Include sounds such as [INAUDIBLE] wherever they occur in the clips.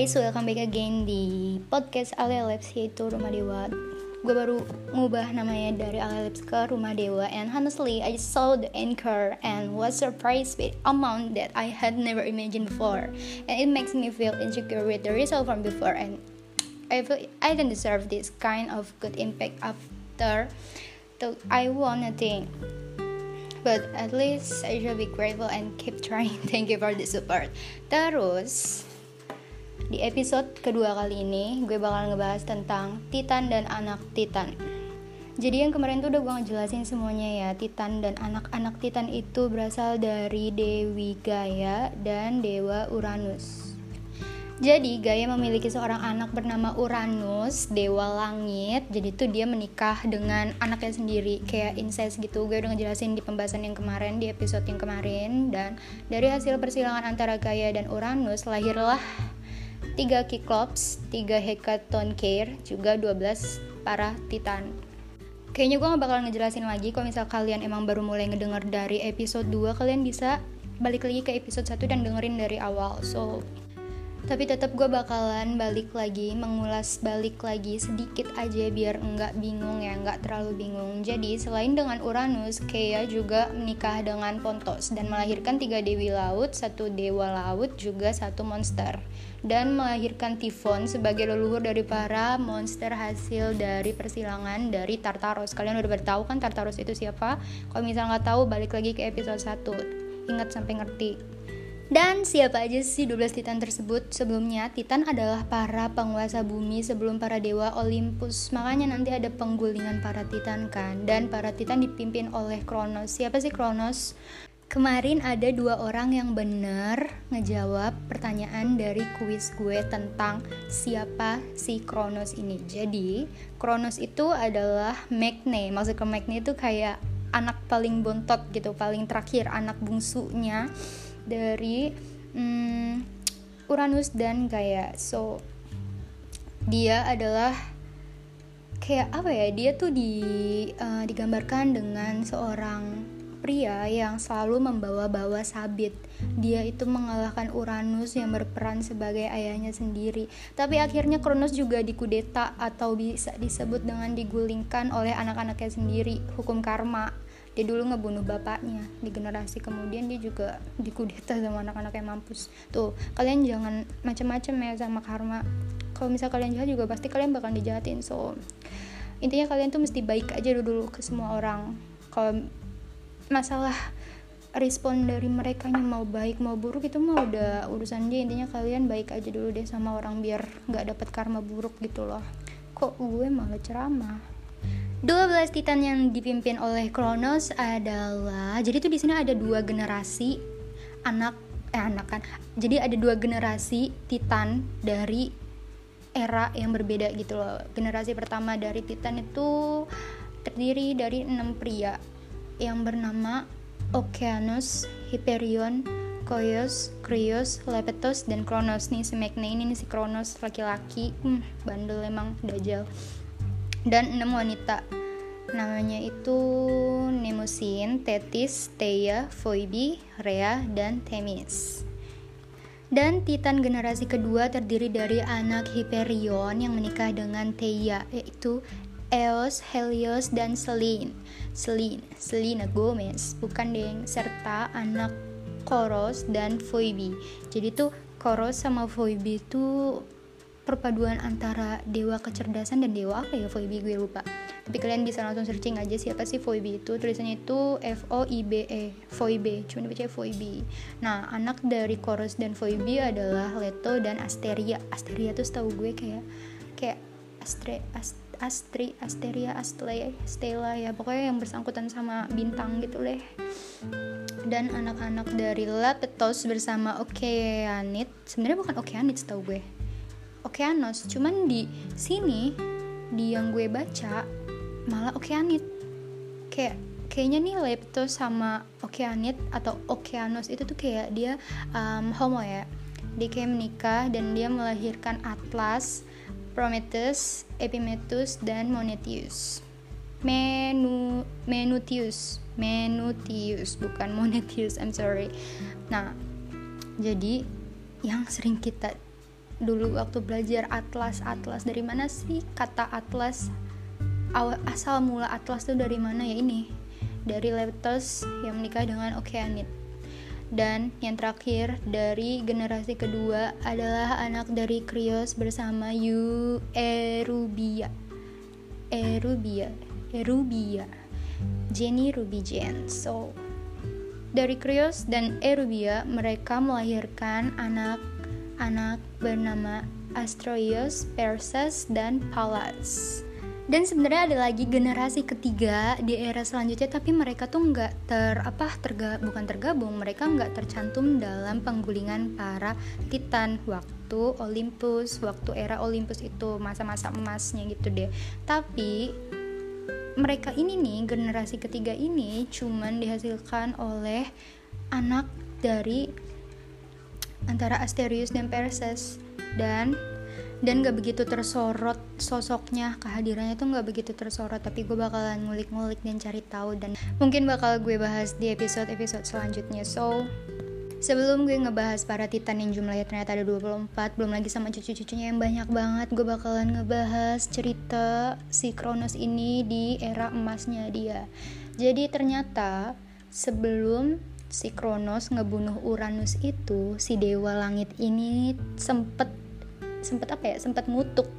guys, welcome back again di podcast Ale Labs yaitu Rumah Dewa Gue baru ngubah namanya dari Ale Labs ke Rumah Dewa And honestly, I saw the anchor and was surprised with amount that I had never imagined before And it makes me feel insecure with the result from before And I feel I don't deserve this kind of good impact after So I wanna think but at least I should be grateful and keep [LAUGHS] trying. Thank you for the support. Terus di episode kedua kali ini gue bakal ngebahas tentang Titan dan anak Titan. Jadi yang kemarin tuh udah gue ngejelasin semuanya ya Titan dan anak-anak Titan itu berasal dari Dewi Gaia dan Dewa Uranus jadi Gaia memiliki seorang anak bernama Uranus, dewa langit. Jadi tuh dia menikah dengan anaknya sendiri, kayak incest gitu. Gue udah ngejelasin di pembahasan yang kemarin, di episode yang kemarin. Dan dari hasil persilangan antara Gaia dan Uranus, lahirlah tiga Kiklops, tiga Hekatonkeir, juga 12 para Titan. Kayaknya gue gak bakal ngejelasin lagi kalau misal kalian emang baru mulai ngedenger dari episode 2 Kalian bisa balik lagi ke episode 1 dan dengerin dari awal So, tapi tetap gue bakalan balik lagi mengulas balik lagi sedikit aja biar enggak bingung ya enggak terlalu bingung. Jadi selain dengan Uranus Kea juga menikah dengan Pontos dan melahirkan tiga dewi laut satu dewa laut juga satu monster. Dan melahirkan Tifon sebagai leluhur dari para monster hasil dari persilangan dari Tartaros. Kalian udah bertahu kan Tartaros itu siapa? Kalau misalnya nggak tahu balik lagi ke episode 1 ingat sampai ngerti dan siapa aja sih 12 titan tersebut? Sebelumnya, titan adalah para penguasa bumi sebelum para dewa Olympus. Makanya nanti ada penggulingan para titan kan. Dan para titan dipimpin oleh Kronos. Siapa sih Kronos? Kemarin ada dua orang yang bener ngejawab pertanyaan dari kuis gue tentang siapa si Kronos ini. Jadi, Kronos itu adalah Magne. Maksudnya Magne itu kayak anak paling bontot gitu, paling terakhir, anak bungsunya dari um, Uranus dan Gaia. So dia adalah kayak apa ya? Dia tuh di uh, digambarkan dengan seorang pria yang selalu membawa-bawa sabit. Dia itu mengalahkan Uranus yang berperan sebagai ayahnya sendiri. Tapi akhirnya Kronos juga dikudeta atau bisa disebut dengan digulingkan oleh anak-anaknya sendiri, hukum karma dia dulu ngebunuh bapaknya di generasi kemudian dia juga dikudeta sama anak-anak yang mampus. Tuh kalian jangan macam-macam ya sama karma. Kalau misal kalian jahat juga pasti kalian bakal dijahatin. So intinya kalian tuh mesti baik aja dulu ke semua orang. Kalau masalah respon dari mereka yang mau baik mau buruk itu mah udah urusan dia. Intinya kalian baik aja dulu deh sama orang biar nggak dapat karma buruk gitu loh. Kok gue malah ceramah 12 titan yang dipimpin oleh Kronos adalah jadi tuh di sini ada dua generasi anak eh anak kan. Jadi ada dua generasi titan dari era yang berbeda gitu loh. Generasi pertama dari titan itu terdiri dari enam pria yang bernama Okeanos, Hyperion, Koyos, Krios, Lepetos, dan Kronos nih si Magna ini si Kronos laki-laki, hmm, bandel emang dajal dan enam wanita namanya itu Nemusin, Tetis, Theia, Phoebe, Rhea, dan Themis. Dan Titan generasi kedua terdiri dari anak Hyperion yang menikah dengan Theia, yaitu Eos, Helios, dan Selene. Selene, Selena Gomez, bukan deng, serta anak Koros dan Phoebe. Jadi tuh Koros sama Phoebe itu perpaduan antara dewa kecerdasan dan dewa apa ya? Phoebe gue lupa. Tapi kalian bisa langsung searching aja siapa sih Phoebe itu. Tulisannya itu F O I B E Phoebe cuma dibaca Phoebe nah anak dari Chorus dan Phoebe adalah Leto dan Asteria. Asteria tuh setahu gue kayak kayak Astre Ast Astri, Asteria, Astle, Stella ya. Pokoknya yang bersangkutan sama bintang gitu deh dan anak-anak dari Lapetos bersama Okeanit. Sebenarnya bukan Okeanit setahu gue Okeanos cuman di sini di yang gue baca malah Okeanit kayak kayaknya nih Lepto sama Okeanit atau Okeanos itu tuh kayak dia um, homo ya dia kayak menikah dan dia melahirkan Atlas Prometheus, Epimetheus, dan Monetius. Menu Menutius, Menutius bukan Monetius, I'm sorry. Nah, jadi yang sering kita dulu waktu belajar atlas atlas. Dari mana sih kata atlas? Asal mula atlas tuh dari mana ya ini? Dari Leptos yang menikah dengan Okeanid. Dan yang terakhir dari generasi kedua adalah anak dari Krios bersama Yu Erubia. Erubia. Erubia. Jenny Ruby Jane so dari Krios dan Erubia mereka melahirkan anak-anak bernama Astroios, Perses, dan Pallas. Dan sebenarnya ada lagi generasi ketiga di era selanjutnya tapi mereka tuh nggak ter apa terga bukan tergabung mereka nggak tercantum dalam penggulingan para titan. Waktu Olympus waktu era Olympus itu masa-masa emasnya gitu deh. Tapi mereka ini nih generasi ketiga ini cuman dihasilkan oleh anak dari antara Asterius dan Perses. Dan dan gak begitu tersorot sosoknya. Kehadirannya tuh gak begitu tersorot tapi gue bakalan ngulik-ngulik dan cari tahu. Dan mungkin bakal gue bahas di episode-episode selanjutnya. So Sebelum gue ngebahas para titan yang jumlahnya ternyata ada 24 Belum lagi sama cucu-cucunya yang banyak banget Gue bakalan ngebahas cerita si Kronos ini di era emasnya dia. Jadi ternyata sebelum si Kronos ngebunuh Uranus itu Si Dewa Langit ini sempet sempet apa ya? Sempet ngutuk.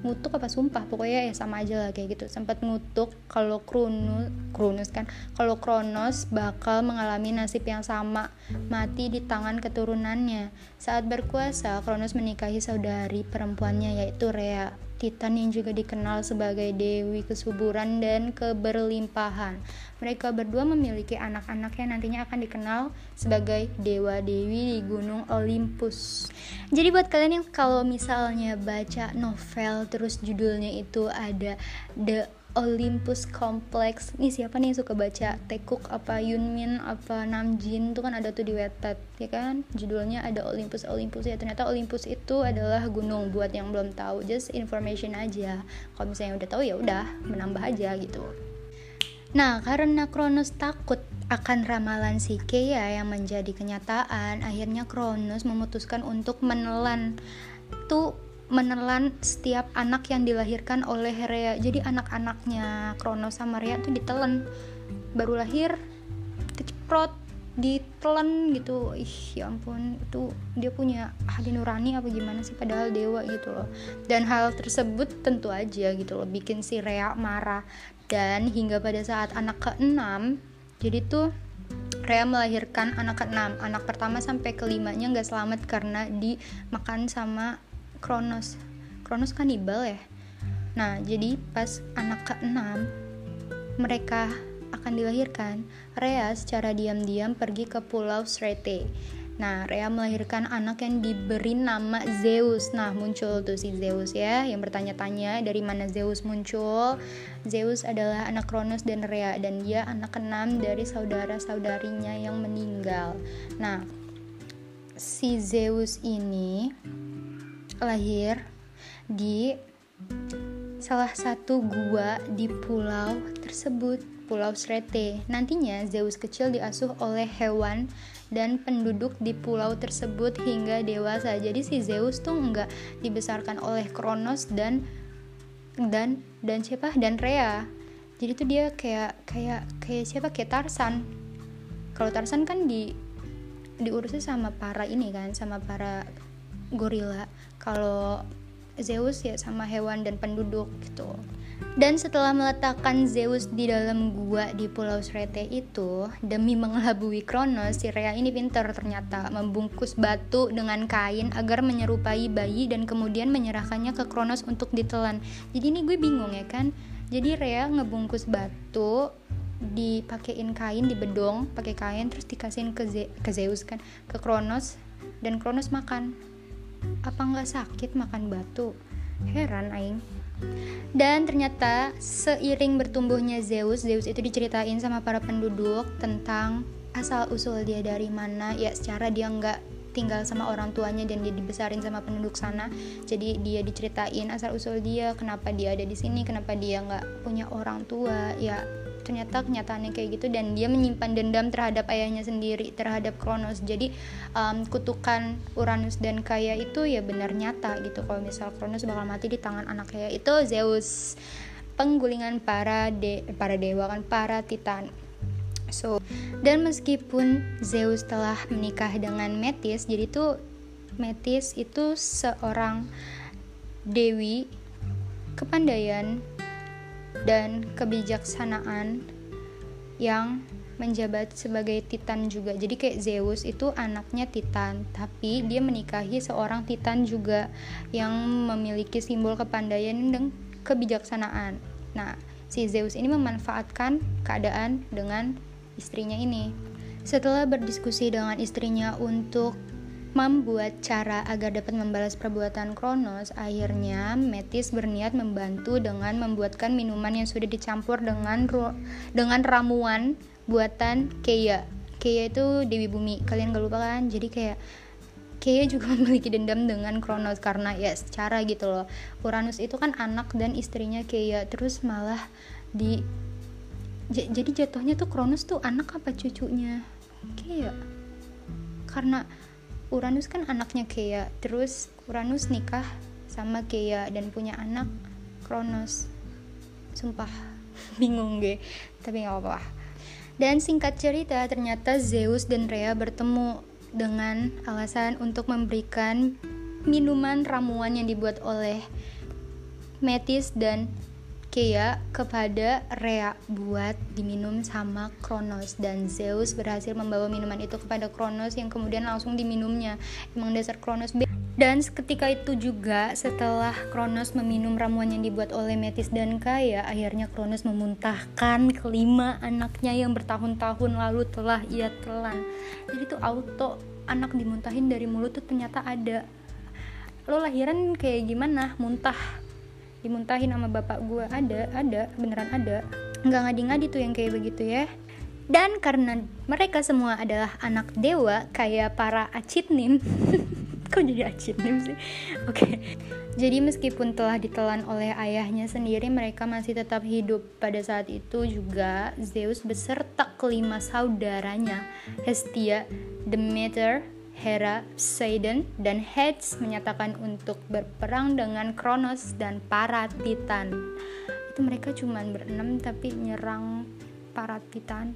Ngutuk apa sumpah? Pokoknya ya sama aja lah kayak gitu. Sempat ngutuk kalau Kronos Kronos kan kalau Kronos bakal mengalami nasib yang sama mati di tangan keturunannya. Saat berkuasa Kronos menikahi saudari perempuannya yaitu Rhea Titan yang juga dikenal sebagai dewi kesuburan dan keberlimpahan. Mereka berdua memiliki anak-anak yang nantinya akan dikenal sebagai dewa-dewi di Gunung Olympus. Jadi buat kalian yang kalau misalnya baca novel terus judulnya itu ada The Olympus Complex. Ini siapa nih yang suka baca Taekook apa Yunmin apa Namjin itu kan ada tuh di Wattpad ya kan? Judulnya ada Olympus Olympus. Ya ternyata Olympus itu adalah gunung buat yang belum tahu just information aja. Kalau misalnya udah tahu ya udah menambah aja gitu. Nah, karena Kronos takut akan ramalan si Kea yang menjadi kenyataan, akhirnya Kronos memutuskan untuk menelan tuh menelan setiap anak yang dilahirkan oleh Rhea jadi anak-anaknya Kronos sama Rhea tuh ditelan. Baru lahir diceprot ditelan gitu. Ih ya ampun. Itu dia punya hati nurani apa gimana sih? Padahal dewa gitu loh. Dan hal tersebut tentu aja gitu loh bikin si Rhea marah. Dan hingga pada saat anak keenam jadi tuh Rhea melahirkan anak keenam. Anak pertama sampai kelimanya nggak selamat karena dimakan sama Kronos Kronos kanibal ya nah jadi pas anak keenam mereka akan dilahirkan Rhea secara diam-diam pergi ke pulau Srete Nah, Rhea melahirkan anak yang diberi nama Zeus. Nah, muncul tuh si Zeus ya, yang bertanya-tanya dari mana Zeus muncul. Zeus adalah anak Kronos dan Rhea dan dia anak keenam dari saudara-saudarinya yang meninggal. Nah, si Zeus ini lahir di salah satu gua di pulau tersebut, Pulau Srete. Nantinya Zeus kecil diasuh oleh hewan dan penduduk di pulau tersebut hingga dewasa. Jadi si Zeus tuh nggak dibesarkan oleh Kronos dan dan dan siapa dan Rhea. Jadi tuh dia kayak kayak kayak siapa kayak Tarsan. Kalau Tarsan kan di diurusnya sama para ini kan, sama para gorila kalau Zeus ya sama hewan dan penduduk gitu dan setelah meletakkan Zeus di dalam gua di Pulau Srete itu, demi mengelabui Kronos, si Rhea ini pintar ternyata membungkus batu dengan kain agar menyerupai bayi dan kemudian menyerahkannya ke Kronos untuk ditelan. Jadi ini gue bingung ya kan. Jadi Rhea ngebungkus batu dipakein kain di bedong pakai kain terus dikasihin ke, Ze ke Zeus kan ke Kronos dan Kronos makan apa nggak sakit makan batu? Heran aing. Dan ternyata seiring bertumbuhnya Zeus Zeus itu diceritain sama para penduduk tentang asal usul dia dari mana. Ya secara dia nggak tinggal sama orang tuanya dan dia dibesarin sama penduduk sana. Jadi dia diceritain asal usul dia kenapa dia ada di sini kenapa dia nggak punya orang tua. Ya ternyata kenyataannya kayak gitu dan dia menyimpan dendam terhadap ayahnya sendiri terhadap Kronos. Jadi um, kutukan Uranus dan Kaya itu ya benar nyata gitu. Kalau misal Kronos bakal mati di tangan anak Kaya itu Zeus. Penggulingan para de para dewa kan para titan. So dan meskipun Zeus telah menikah dengan Metis jadi tuh Metis itu seorang dewi kepandaian dan kebijaksanaan yang menjabat sebagai Titan juga. Jadi kayak Zeus itu anaknya Titan, tapi dia menikahi seorang Titan juga yang memiliki simbol kepandaian dan kebijaksanaan. Nah, si Zeus ini memanfaatkan keadaan dengan istrinya ini. Setelah berdiskusi dengan istrinya untuk membuat cara agar dapat membalas perbuatan Kronos, akhirnya Metis berniat membantu dengan membuatkan minuman yang sudah dicampur dengan dengan ramuan buatan Keia. Keia itu Dewi Bumi. Kalian gak lupa kan? Jadi kayak Keia juga [LAUGHS] memiliki dendam dengan Kronos karena ya secara gitu loh. Uranus itu kan anak dan istrinya Keia, terus malah di jadi jatuhnya tuh Kronos tuh anak apa cucunya Keia? Karena Uranus kan anaknya Kea terus Uranus nikah sama Kea dan punya anak Kronos. Sumpah [LAUGHS] bingung gue tapi nggak apa-apa dan singkat cerita ternyata Zeus dan Rhea bertemu dengan alasan untuk memberikan minuman ramuan yang dibuat oleh Metis dan Kea kepada Rea buat diminum sama Kronos dan Zeus berhasil membawa minuman itu kepada Kronos yang kemudian langsung diminumnya. Emang dasar Kronos dan ketika itu juga setelah Kronos meminum ramuan yang dibuat oleh Metis dan Kaya, akhirnya Kronos memuntahkan kelima anaknya yang bertahun-tahun lalu telah ia telan. Jadi tuh auto anak dimuntahin dari mulut tuh ternyata ada. Lo lahiran kayak gimana? Muntah dimuntahin sama bapak gue ada ada beneran ada. Nggak ngadi-ngadi tuh yang kayak begitu ya. Dan karena mereka semua adalah anak dewa kayak para acitnim [LAUGHS] kok jadi acitnim sih? Oke. Okay. jadi meskipun telah ditelan oleh ayahnya sendiri mereka masih tetap hidup. Pada saat itu juga Zeus beserta kelima saudaranya Hestia Demeter Hera, Poseidon, dan Hades menyatakan untuk berperang dengan Kronos dan para Titan. Itu mereka cuma berenam tapi nyerang para Titan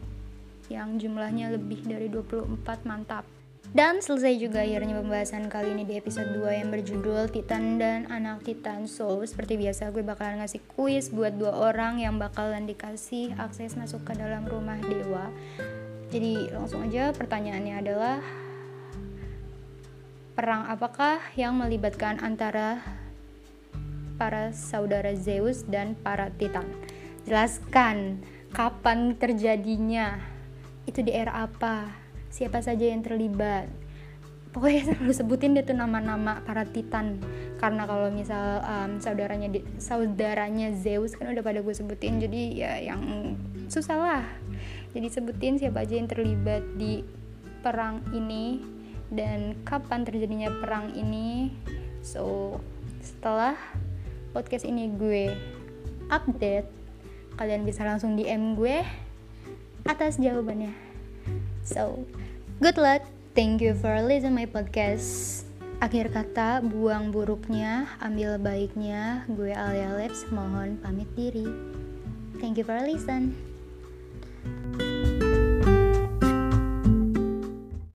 yang jumlahnya lebih dari 24 mantap. Dan selesai juga akhirnya pembahasan kali ini di episode 2 yang berjudul Titan dan Anak Titan So, seperti biasa gue bakalan ngasih kuis buat dua orang yang bakalan dikasih akses masuk ke dalam rumah dewa Jadi langsung aja pertanyaannya adalah Perang apakah yang melibatkan antara para saudara Zeus dan para Titan? Jelaskan kapan terjadinya, itu di era apa, siapa saja yang terlibat. Pokoknya [LAUGHS] selalu sebutin deh tuh nama-nama para Titan. Karena kalau misal um, saudaranya saudaranya Zeus kan udah pada gue sebutin jadi ya yang susah lah. Jadi sebutin siapa aja yang terlibat di perang ini dan kapan terjadinya perang ini? So setelah podcast ini gue update kalian bisa langsung DM gue atas jawabannya. So good luck. Thank you for listening my podcast. Akhir kata buang buruknya ambil baiknya. Gue Alia Labs mohon pamit diri. Thank you for listen